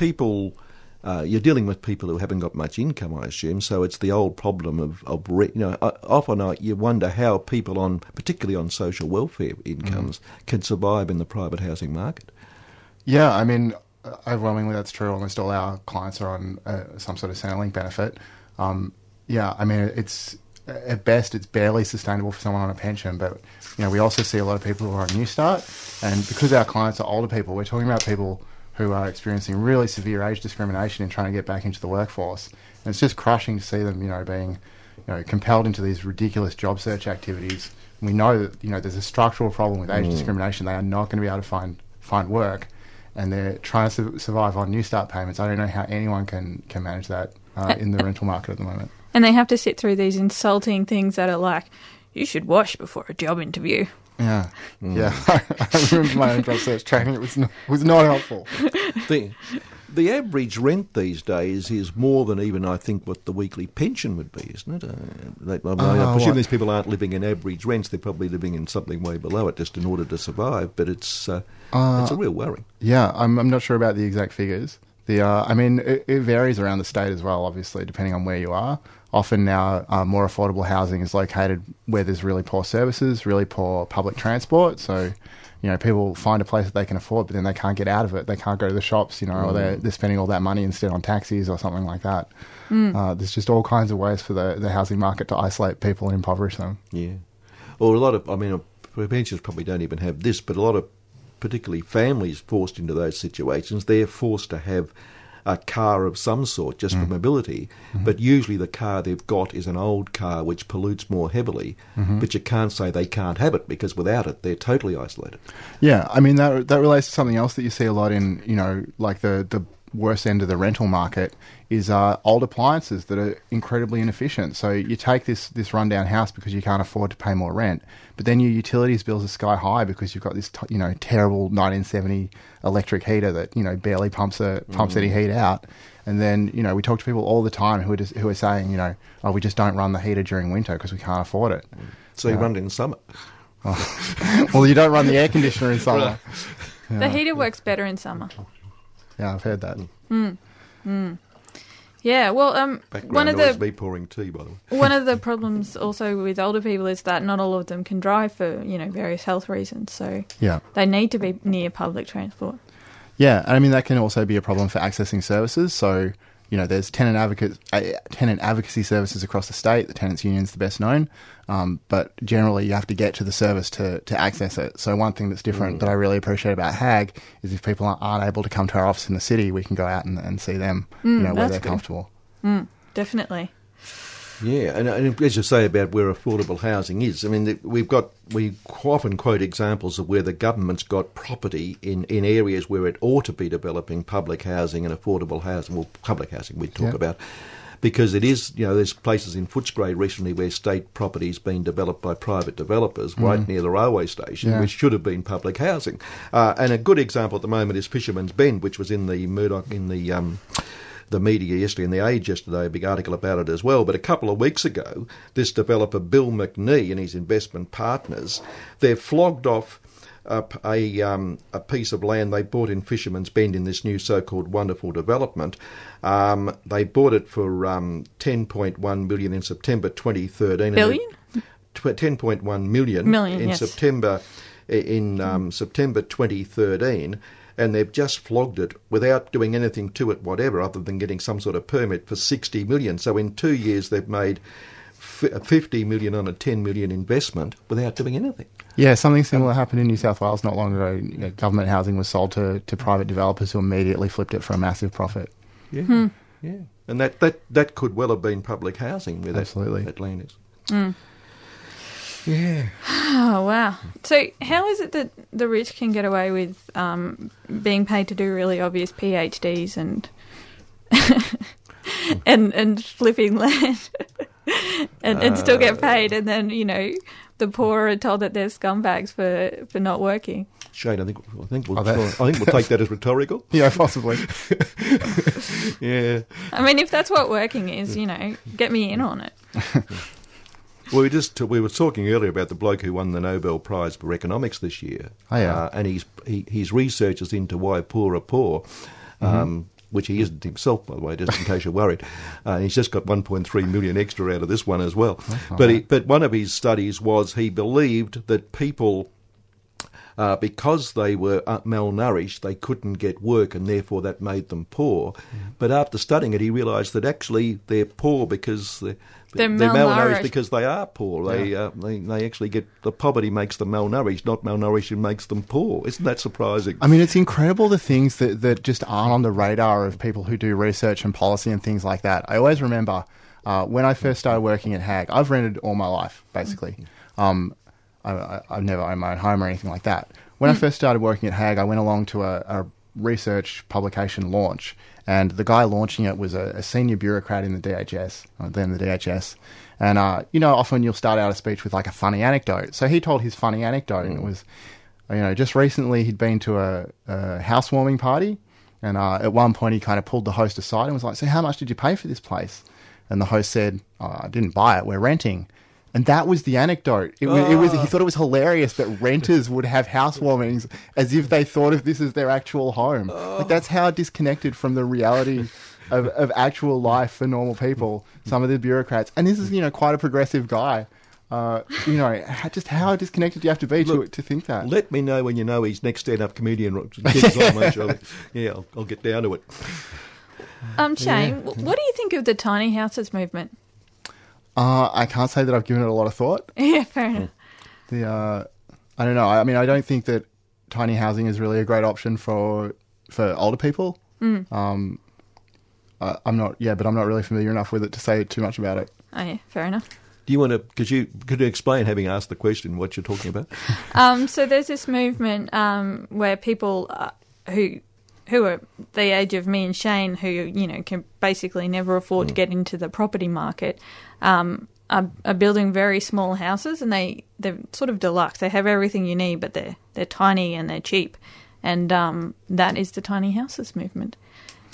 Speaker 2: people, uh, you're dealing with people who haven't got much income, I assume. So it's the old problem of, of re- you know, uh, often uh, you wonder how people on, particularly on social welfare incomes, can survive in the private housing market.
Speaker 3: Yeah, I mean, uh, overwhelmingly that's true. Almost all our clients are on uh, some sort of Centrelink benefit. Um, yeah, I mean, it's at best it's barely sustainable for someone on a pension, but you know we also see a lot of people who are on New Start, and because our clients are older people, we're talking about people who are experiencing really severe age discrimination in trying to get back into the workforce. And it's just crushing to see them, you know, being you know compelled into these ridiculous job search activities. And we know that you know there's a structural problem with age discrimination. They are not going to be able to find find work and they're trying to su- survive on New Start payments. I don't know how anyone can, can manage that uh, in the rental market at the moment.
Speaker 1: And they have to sit through these insulting things that are like, you should wash before a job interview.
Speaker 3: Yeah, yeah. I remember my own job search training. It was not, was not helpful.
Speaker 2: the, the average rent these days is more than even, I think, what the weekly pension would be, isn't it? Uh, they, I, mean, I
Speaker 3: Oh,
Speaker 2: presume
Speaker 3: what?
Speaker 2: these people aren't living in average rents. They're probably living in something way below it just in order to survive. But it's, uh, it's a real worry.
Speaker 3: Yeah, I'm, I'm not sure about the exact figures. The uh, I mean, it, it varies around the state as well, obviously, depending on where you are. Often now, uh, more affordable housing is located where there's really poor services, really poor public transport. So, you know, people find a place that they can afford, but then they can't get out of it. They can't go to the shops, you know, or they're, they're spending all that money instead on taxis or something like that. Uh, there's just all kinds of ways for the, the housing market to isolate people and impoverish them.
Speaker 2: Yeah. Or a lot of, I mean, uh, pensions probably don't even have this, but a lot of, particularly families forced into those situations, they're forced to have a car of some sort just
Speaker 3: Mm.
Speaker 2: for mobility,
Speaker 3: Mm-hmm.
Speaker 2: but usually the car they've got is an old car which pollutes more heavily.
Speaker 3: Mm-hmm.
Speaker 2: But you can't say they can't have it because without it they're totally isolated.
Speaker 3: Yeah, I mean that that relates to something else that you see a lot in you know like the the worst end of the rental market is uh, old appliances that are incredibly inefficient. So you take this this rundown house because you can't afford to pay more rent, but then your utilities bills are sky high because you've got this t- you know terrible 1970 electric heater that you know barely pumps a pumps any heat out. And then you know we talk to people all the time who are just, who are saying you know oh we just don't run the heater during winter because we can't afford it.
Speaker 2: So you run it in summer.
Speaker 3: well, you don't run the air conditioner in summer.
Speaker 1: The heater works better in summer.
Speaker 3: Yeah, I've heard that.
Speaker 1: Yeah, well, um, one of the
Speaker 2: me pouring tea, by the way.
Speaker 1: one of the problems also with older people is that not all of them can drive for you know various health reasons. So
Speaker 3: Yeah.
Speaker 1: they need to be near public transport.
Speaker 3: Yeah, and I mean that can also be a problem for accessing services. So, you know, there's tenant advocate uh, tenant advocacy services across the state. The tenants union is the best known, um, but generally you have to get to the service to to access it. So one thing that's different that I really appreciate about Hag is if people aren't, aren't able to come to our office in the city, we can go out and, and see them, you know, where they're
Speaker 1: good.
Speaker 3: comfortable.
Speaker 1: Definitely.
Speaker 2: Yeah, and, and as you say about where affordable housing is, I mean, we've got we often quote examples of where the government's got property in, in areas where it ought to be developing public housing and affordable housing. Well, public housing we talk about because it is you know there's places in Footscray recently where state property's been developed by private developers right near the railway station,
Speaker 3: Mm. Yeah.
Speaker 2: which should have been public housing. Uh, and a good example at the moment is Fisherman's Bend, which was in the Murdoch in the. Um, the media yesterday and the Age yesterday, a big article about it as well. But a couple of weeks ago, this developer Bill McNee and his investment partners, they've flogged off a, a, um, a piece of land they bought in Fisherman's Bend in this new so-called wonderful development. Um, they bought it for um, 10.1 billion in September 2013.
Speaker 1: Billion?
Speaker 2: T- 10.1 million,
Speaker 1: million
Speaker 2: in
Speaker 1: yes.
Speaker 2: September in um, September 2013, and they've just flogged it without doing anything to it, whatever, other than getting some sort of permit for 60 million. So in two years, they've made 50 million on a 10 million investment without doing anything.
Speaker 3: Yeah, something similar happened in New South Wales not long ago. You know, government housing was sold to, to private developers who immediately flipped it for a massive profit.
Speaker 2: Yeah, hmm. yeah, and that, that, that could well have been public housing where
Speaker 3: Absolutely.
Speaker 2: that land is. Hmm. Yeah.
Speaker 1: Oh wow! So how is it that the rich can get away with um, being paid to do really obvious PhDs and and and flipping land and, and still get paid, and then you know the poor are told that they're scumbags for for not working?
Speaker 2: Shane, I think I think we'll
Speaker 3: Oh, that-
Speaker 2: I think we'll take that as rhetorical.
Speaker 3: Yeah, possibly.
Speaker 2: Yeah.
Speaker 1: I mean, if that's what working is, you know, get me in on it.
Speaker 2: Well, we just we were talking earlier about the bloke who won the Nobel Prize for economics this year.
Speaker 3: Oh, yeah.
Speaker 2: uh, and he's he, his research is into why poor are poor.
Speaker 3: Mm-hmm.
Speaker 2: Um, which he isn't himself, by the way, just in case you're worried. Uh, he's just got 1.3 million extra out of this one as well. But he, but one of his studies was he believed that people uh, because they were uh, malnourished, they couldn't get work, and therefore that made them poor. But after studying it, he realised that actually they're poor because they're,
Speaker 1: They're malnourished.
Speaker 2: because they are poor. They, uh, they they actually get the poverty makes them malnourished, not malnourished makes them poor. Isn't that surprising?
Speaker 3: I mean, it's incredible the things that, that just aren't on the radar of people who do research and policy and things like that. I always remember uh, when I first started working at Hag, I've rented all my life, basically. Um, I, I, I've never owned my own home or anything like that. When I first started working at Hag, I went along to a, a research publication launch, and the guy launching it was a, a senior bureaucrat in the DHS, then the DHS. And, uh, you know, often you'll start out a speech with like a funny anecdote. So he told his funny anecdote, and it was, you know, just recently he'd been to a, a housewarming party, and uh, at one point he kind of pulled the host aside and was like, "So how much did you pay for this place?" And the host said, oh, "I didn't buy it. We're renting." And that was the anecdote. It, was, it was he thought it was hilarious that renters would have housewarmings as if they thought of this as their actual home. Like that's how disconnected from the reality of, of actual life for normal people. Some of the bureaucrats, and this is you know quite a progressive guy. Uh, you know, just how disconnected do you have to be to,
Speaker 2: Look,
Speaker 3: to think that?
Speaker 2: Let me know when you know he's next stand-up comedian gets on, mate. I'll- Yeah, I'll, I'll get down to it.
Speaker 1: Um, Shane, wh- what do you think of the tiny houses movement?
Speaker 3: Uh, I can't say that I've given it a lot of thought.
Speaker 1: Yeah, fair enough.
Speaker 3: The uh, I don't know. I mean, I don't think that tiny housing is really a great option for for older people. Um, uh, I'm not. Yeah, but I'm not really familiar enough with it to say too much about it.
Speaker 1: Oh yeah, fair enough.
Speaker 2: Do you want to? Could you could you explain, having asked the question, what you're talking about?
Speaker 1: Um, so there's this movement um, where people uh, who who are the age of me and Shane, who you know can basically never afford to get into the property market, um, are, are building very small houses, and they they're sort of deluxe. They have everything you need, but they're they're tiny and they're cheap, and um, that is the tiny houses movement.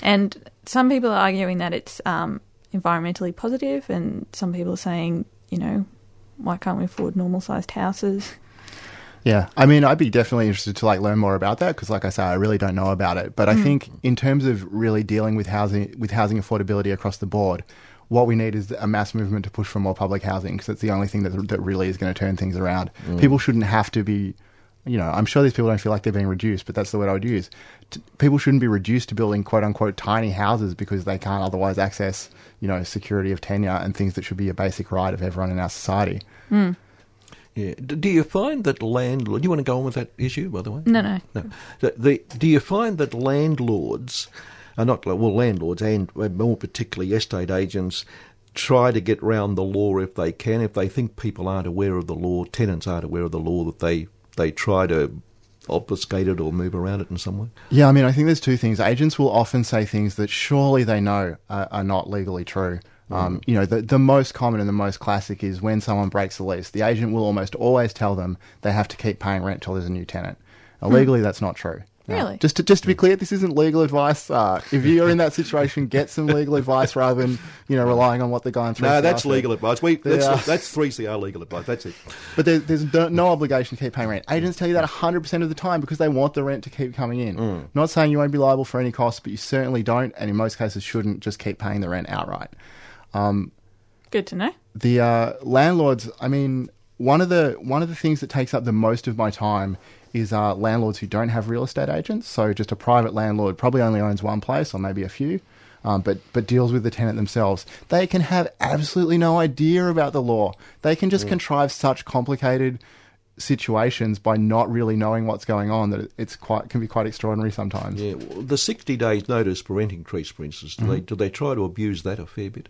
Speaker 1: And some people are arguing that it's um, environmentally positive, and some people are saying, you know, why can't we afford normal sized houses?
Speaker 3: Yeah, I mean, I'd be definitely interested to like learn more about that because, like I say, I really don't know about it. But I think in terms of really dealing with housing with housing affordability across the board, what we need is a mass movement to push for more public housing because it's the only thing that that really is going to turn things around. Mm. People shouldn't have to be, you know, I'm sure these people don't feel like they're being reduced, but that's the word I would use. T- people shouldn't be reduced to building quote unquote tiny houses because they can't otherwise access, you know, security of tenure and things that should be a basic right of everyone in our society.
Speaker 2: Hmm. Yeah. Do you find that landlord? Do you want to go on with that issue, by the way?
Speaker 1: No, no.
Speaker 2: No. The, the, do you find that landlords, are not well, landlords and more particularly estate agents, try to get round the law if they can, if they think people aren't aware of the law, tenants aren't aware of the law, that they they try to obfuscate it or move around it in some way?
Speaker 3: Yeah, I mean, I think there's two things. Agents will often say things that surely they know are, are not legally true. Um, you know, the, the most common and the most classic is when someone breaks the lease, the agent will almost always tell them they have to keep paying rent till there's a new tenant. Now, legally, that's not true. Now,
Speaker 1: Really?
Speaker 3: Just to, just to be clear, this isn't legal advice. Uh, if you're in that situation, get some legal advice rather than you know relying on what the guy in 3CR
Speaker 2: No, that's
Speaker 3: said.
Speaker 2: legal advice. We that's
Speaker 3: Yeah.
Speaker 2: that's three CR legal advice. That's it.
Speaker 3: But there, there's no, no obligation to keep paying rent. Agents tell you that 100% of the time because they want the rent to keep coming in. Not saying you won't be liable for any costs, but you certainly don't, and in most cases shouldn't just keep paying the rent outright.
Speaker 1: Good to know.
Speaker 3: The uh, landlords, I mean, one of the one of the things that takes up the most of my time is uh, landlords who don't have real estate agents. So just a private landlord probably only owns one place or maybe a few. Um, but but deals with the tenant themselves. They can have absolutely no idea about the law. They can just contrive such complicated situations by not really knowing what's going on that it- it's quite can be quite extraordinary sometimes.
Speaker 2: Yeah, well, the sixty days notice for renting trees, for instance, do they do they try to abuse that a fair bit?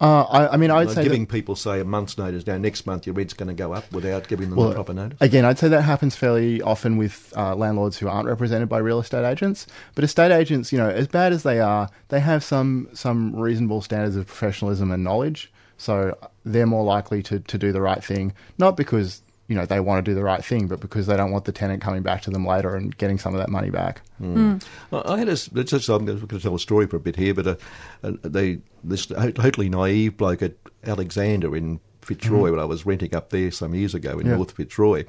Speaker 3: Uh, I, I mean, I would
Speaker 2: Like
Speaker 3: say that-
Speaker 2: giving people say a month's notice. Now, next month your rent's going to go up without giving them
Speaker 3: Well,
Speaker 2: the proper notice.
Speaker 3: Again, I'd say that happens fairly often with uh, landlords who aren't represented by real estate agents. But estate agents, you know, as bad as they are, they have some some reasonable standards of professionalism and knowledge. So they're more likely to, to do the right thing, not because you know they want to do the right thing, but because they don't want the tenant coming back to them later and getting some of that money back.
Speaker 2: I I had a. s- It's just, I'm going to tell a story for a bit here, but uh, uh, they this totally naive bloke at Alexander in Fitzroy when I was renting up there some years ago in
Speaker 3: Yeah.
Speaker 2: North Fitzroy,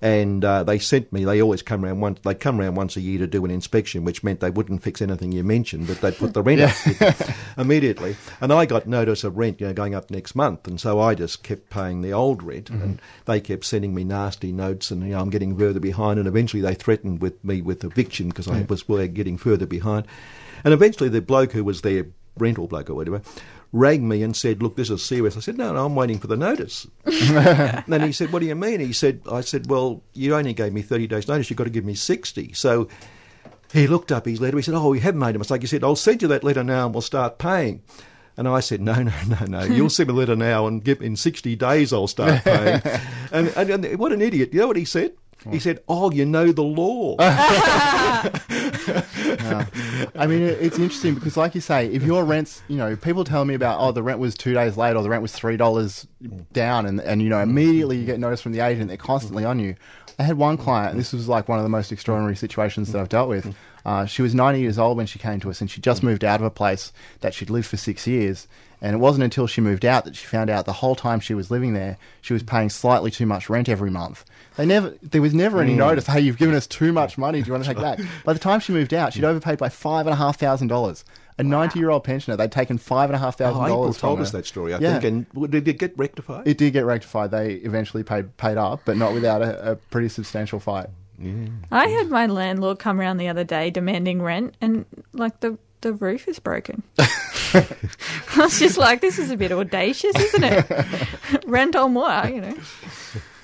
Speaker 2: and uh, they sent me. They always come around once. They come around once a year to do an inspection, which meant they wouldn't fix anything you mentioned, but they'd put the rent up immediately. And I got notice of rent, you know, going up next month, and so I just kept paying the old rent, and they kept sending me nasty notes, and you know, I'm getting further behind, and eventually they threatened with me with eviction because I was getting further behind, and eventually the bloke who was their rental bloke or whatever. Rang me and said, "Look, this is serious." I said, "No, no, I'm waiting for the notice." and then he said, "What do you mean?" He said, "I said, well, you only gave me 30 days' notice. You've got to give me 60." So he looked up his letter. He said, "Oh, we have made a mistake." He said, "I'll send you that letter now, and we'll start paying." And I said, "No, no, no, no. You'll send me a letter now, and give in 60 days I'll start paying." and, and, and what an idiot! You know what he said? He said, "Oh, you know the law."
Speaker 3: I mean, it, it's interesting because, like you say, if your rent's, you know, people tell me about, oh, the rent was two days late or the rent was three dollars down, and and you know, immediately you get notice from the agent. They're constantly on you. I had one client, and this was like one of the most extraordinary situations that I've dealt with. Uh, she was 90 years old when she came to us, and she just moved out of a place that she'd lived for six years. And it wasn't until she moved out that she found out the whole time she was living there, she was paying slightly too much rent every month. They never, there was never any mm. notice. Hey, you've given us too much money. Do you want to take it back? By the time she moved out, she'd overpaid by five and a half thousand dollars. A ninety-year-old pensioner, they'd taken five and a half
Speaker 2: Oh,
Speaker 3: thousand
Speaker 2: April
Speaker 3: dollars.
Speaker 2: told
Speaker 3: from
Speaker 2: us that story, I
Speaker 3: Yeah.
Speaker 2: think. And did it get rectified?
Speaker 3: It did get rectified. They eventually paid paid up, but not without a, a pretty substantial fight.
Speaker 1: I had my landlord come around the other day demanding rent, and like the the roof is broken. I was just like, this is a bit audacious, isn't it? rent on what, you know?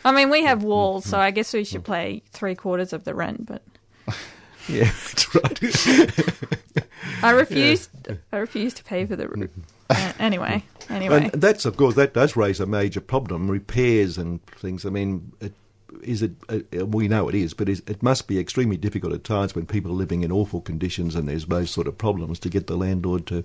Speaker 1: I mean, we have walls, so I guess we should pay three quarters of the rent, but
Speaker 2: yeah, that's right.
Speaker 1: I refuse I refuse to pay for the. Re- uh, anyway, anyway.
Speaker 2: And that's of course that does raise a major problem. Repairs and things. I mean, it, is it? Uh, we know it is, but is, it must be extremely difficult at times when people are living in awful conditions and there's those sort of problems to get the landlord to.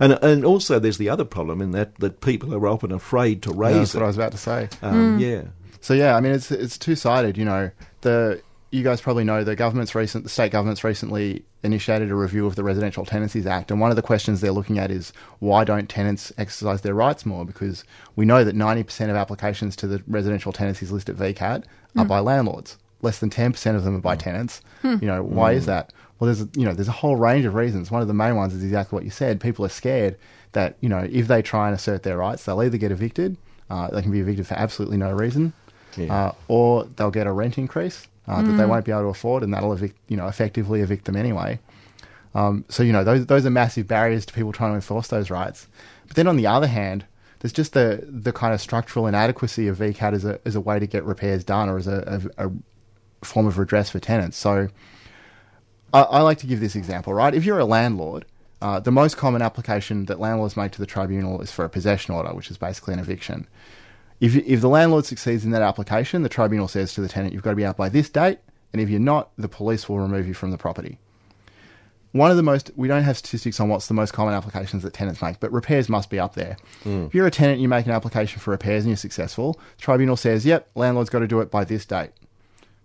Speaker 2: And and also there's the other problem in that that people are often afraid to
Speaker 3: Yeah,
Speaker 2: raise
Speaker 3: that's
Speaker 2: it.
Speaker 3: what I was about to say.
Speaker 2: um, Yeah.
Speaker 3: So yeah, I mean it's it's two sided. You know, the you guys probably know the government's recent, the state government's recently initiated a review of the Residential Tenancies Act, and one of the questions they're looking at is why don't tenants exercise their rights more? Because we know that ninety percent of applications to the residential tenancies list at VCAT are by landlords. Less than ten percent of them are by tenants. You know, why is that? Well, there's you know there's a whole range of reasons. One of the main ones is exactly what you said. People are scared that you know if they try and assert their rights, they'll either get evicted, uh, they can be evicted for absolutely no reason,
Speaker 2: Yeah.
Speaker 3: uh, or they'll get a rent increase uh, that they won't be able to afford, and that'll evict, you know effectively evict them anyway. Um, so you know those those are massive barriers to people trying to enforce those rights. But then on the other hand, there's just the the kind of structural inadequacy of VCAT as a as a way to get repairs done or as a, a, a form of redress for tenants. So I, I like to give this example, right? If you're a landlord, uh, the most common application that landlords make to the tribunal is for a possession order, which is basically an eviction. If, you- if the landlord succeeds in that application, the tribunal says to the tenant, you've got to be out by this date, and if you're not, the police will remove you from the property. One of the most, we don't have statistics on what's the most common applications that tenants make, but repairs must be up there. Hmm. If you're a tenant, you make an application for repairs and you're successful, the tribunal says, yep, landlord's got to do it by this date.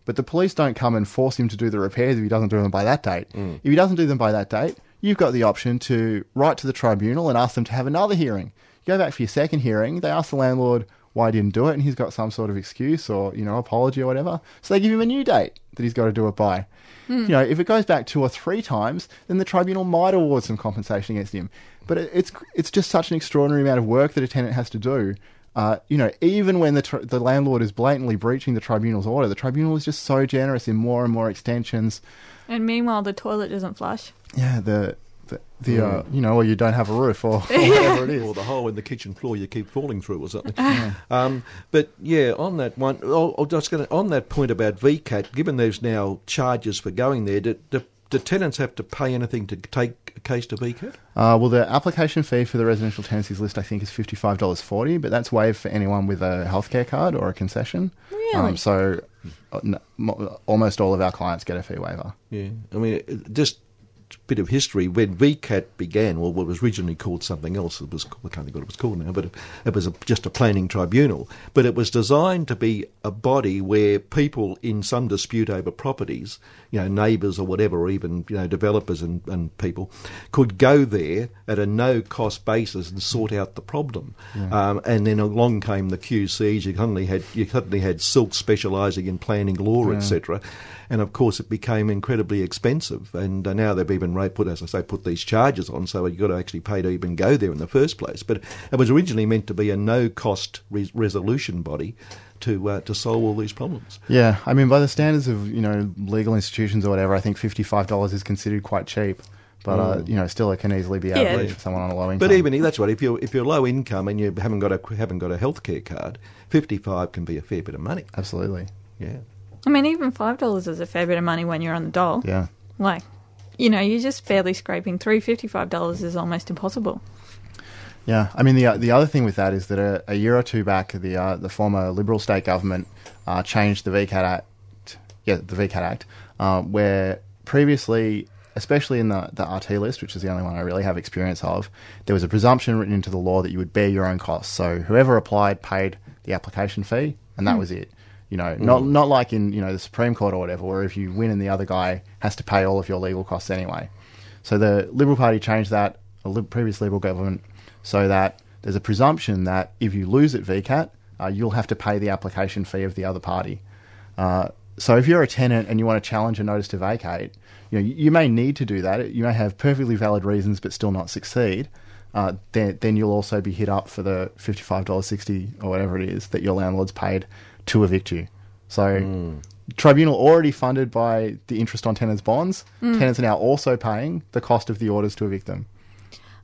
Speaker 3: But the police don't come and force him to do the repairs if he doesn't do them by that date. Hmm. If he doesn't do them by that date, you've got the option to write to the tribunal and ask them to have another hearing. You go back for your second hearing, they ask the landlord why he didn't do it, and he's got some sort of excuse or, you know, apology or whatever. So they give him a new date that he's got to do it by. You know, if it goes back two or three times, then the tribunal might award some compensation against him. But it, it's it's just such an extraordinary amount of work that a tenant has to do. Uh, you know, even when the tr- the landlord is blatantly breaching the tribunal's order, the tribunal is just so generous in more and more extensions.
Speaker 1: and meanwhile, the toilet doesn't flush.
Speaker 3: Yeah, the the, the uh, you know, or you don't have a roof or, or whatever it is.
Speaker 2: or the hole in the kitchen floor you keep falling through or something. um, but yeah, on that one, oh, oh, just gonna, on that point about VCAT, given there's now charges for going there, do, do, do tenants have to pay anything to take a case to VCAT?
Speaker 3: Uh, well, the application fee for the residential tenancies list, I think, is fifty five dollars forty, but that's waived for anyone with a healthcare card or a concession.
Speaker 1: Really?
Speaker 3: Um, so, uh, n- mo- almost all of our clients get a fee waiver.
Speaker 2: Yeah, I mean, just a bit of history. When VCAT began, well, what was originally called something else, it was I can't think what it was called now, but it, it was a, just a planning tribunal. But it was designed to be a body where people in some dispute over properties, you know, neighbours or whatever, or even you know developers and, and people, could go there at a no cost basis and sort out the problem. Um, and then along came the QCs. You suddenly had you suddenly had Silk specialising in planning law, etc. And of course, it became incredibly expensive. And uh, now they've even put, as I say, put these charges on, so you've got to actually pay to even go there in the first place. But it was originally meant to be a no-cost res- resolution body to uh, to solve all these problems.
Speaker 3: Yeah, I mean, by the standards of you know legal institutions or whatever, I think fifty five dollars is considered quite cheap. But uh, you know, still, it can easily be
Speaker 1: Yeah.
Speaker 3: outraged for someone on a low income.
Speaker 2: But even that's right. If you're if you're low income and you haven't got a haven't got a healthcare card, fifty-five can be a fair bit of money.
Speaker 3: absolutely,
Speaker 2: Yeah.
Speaker 1: I mean, even five dollars is a fair bit of money when you're on the dole.
Speaker 3: yeah.
Speaker 1: Like, you know, you're just barely scraping through. Fifty-five dollars is almost impossible.
Speaker 3: Yeah, I mean the uh, the other thing with that is that a, a year or two back, the uh, the former Liberal state government uh, changed the VCAT Act, yeah, the VCAT Act, uh, where previously, especially in the the RT list, which is the only one I really have experience of, there was a presumption written into the law that you would bear your own costs. So whoever applied paid the application fee, and that was it. You know, not not like in you know the Supreme Court or whatever, where if you win and the other guy has to pay all of your legal costs anyway. So the Liberal Party changed that, a li- previous Liberal government, so that there's a presumption that if you lose at VCAT, uh, you'll have to pay the application fee of the other party. Uh, so if you're a tenant and you want to challenge a notice to vacate, you know you, you may need to do that. You may have perfectly valid reasons, but still not succeed. Uh, then, then you'll also be hit up for the fifty-five dollars sixty or whatever it is that your landlord's paid to evict you. So tribunal already funded by the interest on tenants' bonds. Tenants are now also paying the cost of the orders to evict them.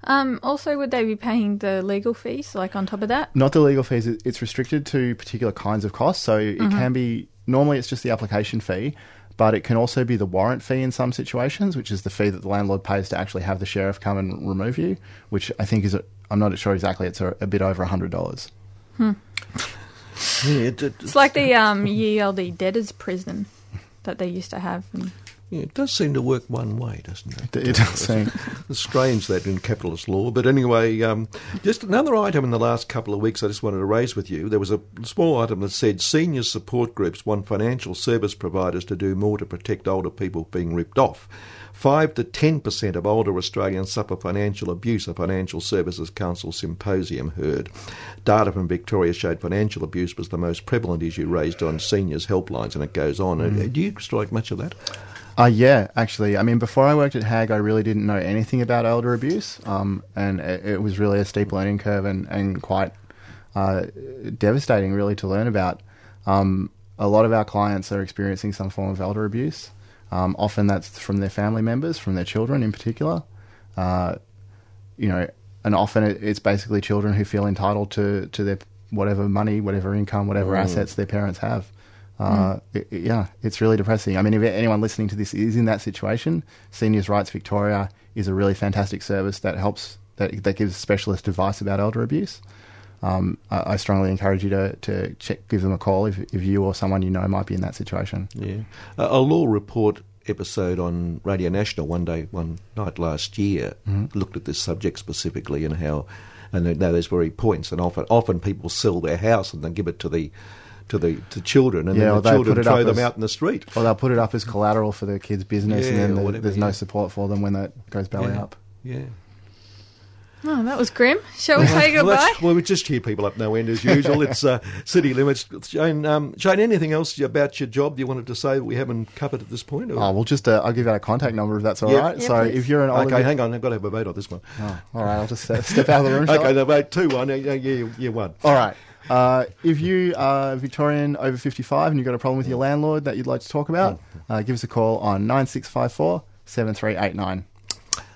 Speaker 1: Um, also, would they be paying the legal fees, like on top of that?
Speaker 3: Not the legal fees. It's restricted to particular kinds of costs. So it can be normally it's just the application fee, but it can also be the warrant fee in some situations, which is the fee that the landlord pays to actually have the sheriff come and remove you, which I think is, a, I'm not sure exactly, it's a, a bit over $100.
Speaker 2: Yeah, it, it,
Speaker 1: It's like the um, ELD debtors prison that they used to have. And
Speaker 2: yeah, it does seem to work one way, doesn't it?
Speaker 3: It does seem.
Speaker 2: It's strange that in capitalist law. But anyway, um, just another item in the last couple of weeks I just wanted to raise with you. There was a small item that said senior support groups want financial service providers to do more to protect older people being ripped off. 5 to 10% of older Australians suffer financial abuse, a Financial Services Council symposium heard. Data from Victoria showed financial abuse was the most prevalent issue raised on seniors' helplines, and it goes on. Uh, Do you strike much of that?
Speaker 3: Uh, yeah, actually. I mean, before I worked at HAG, I really didn't know anything about elder abuse, um, and it, it was really a steep learning curve and, and quite uh, devastating, really, to learn about. Um, a lot of our clients are experiencing some form of elder abuse. Um, often that's from their family members, from their children in particular. Uh, you know, and often it, it's basically children who feel entitled to, to their whatever money, whatever income, whatever assets their parents have. Uh, it- it- yeah, it's really depressing. I mean, if anyone listening to this is in that situation, Seniors Rights Victoria is a really fantastic service that helps that that gives specialist advice about elder abuse. Um, I, I strongly encourage you to to check, give them a call if if you or someone you know might be in that situation.
Speaker 2: Yeah, a, a law report episode on Radio National one day, one night last year looked at this subject specifically and how, and those very points. And often, often people sell their house and then give it to the to the to children, and
Speaker 3: Yeah,
Speaker 2: then the
Speaker 3: they
Speaker 2: children
Speaker 3: put it
Speaker 2: throw them
Speaker 3: as-
Speaker 2: out in the street.
Speaker 3: Or they'll put it up as collateral for their kid's business,
Speaker 2: Yeah,
Speaker 3: and then the,
Speaker 2: whatever,
Speaker 3: there's no support for them when that goes belly
Speaker 2: yeah.
Speaker 3: up.
Speaker 2: Yeah.
Speaker 1: oh, that was grim. Shall we say
Speaker 2: Well,
Speaker 1: goodbye?
Speaker 2: that's- well, we just cheer people up no end as usual. it's uh, city limits. Shane, um, Shane, anything else about your job you wanted to say that we haven't covered at this point? Or?
Speaker 3: Oh, well, just uh, I'll give out a contact number if that's all right.
Speaker 2: Yeah.
Speaker 1: Yeah,
Speaker 3: so
Speaker 1: please.
Speaker 3: if you're an older,
Speaker 2: okay, hang on. I've got to have a vote on this one.
Speaker 3: Oh, all right, I'll just uh, step out of the room.
Speaker 2: Okay, the vote two one. Yeah, yeah, yeah, yeah, one.
Speaker 3: All right. Uh, if you are Victorian over 55 and you've got a problem with your landlord that you'd like to talk about, uh, give us a call on 9654 7389.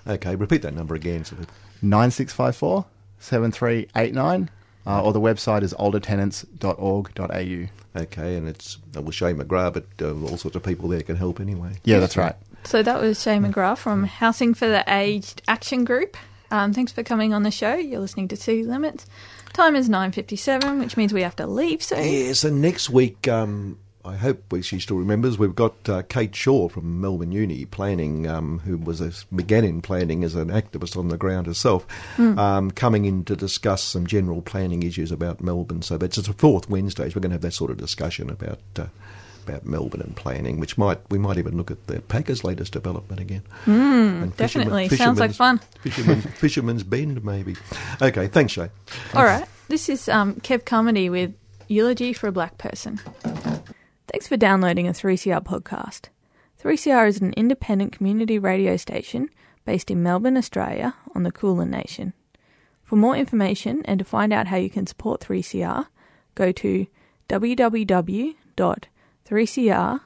Speaker 2: Okay, repeat that number again. So that-
Speaker 3: 9654 7389. Uh, or the website is oldertenants.org.au.
Speaker 2: Okay, and it's uh, well Shane McGrath, but uh, all sorts of people there can help anyway.
Speaker 3: Yeah, that's right.
Speaker 1: So that was Shay McGrath from Housing for the Aged Action Group. Um, thanks for coming on the show. You're listening to City Limits. Time is 9.57, which means we have to leave soon.
Speaker 2: Yes, and next week, um, I hope we, she still remembers, we've got uh, Kate Shaw from Melbourne Uni planning, um, who was a, began in planning as an activist on the ground herself, um, coming in to discuss some general planning issues about Melbourne. So that's it's the fourth Wednesdays. We're going to have that sort of discussion about. Uh, about Melbourne and planning, which might we might even look at the Packers' latest development again. Mm,
Speaker 1: definitely. Sounds like fun.
Speaker 2: Fisherman, Fisherman's Bend, maybe. Okay, thanks, Shay.
Speaker 1: All right. This is um, Kev Carmody with Eulogy for a Black Person. Thanks for downloading a 3CR podcast. 3CR is an independent community radio station based in Melbourne, Australia, on the Kulin Nation. For more information and to find out how you can support 3CR, go to www.3cr.org.au. 3cr.org.au.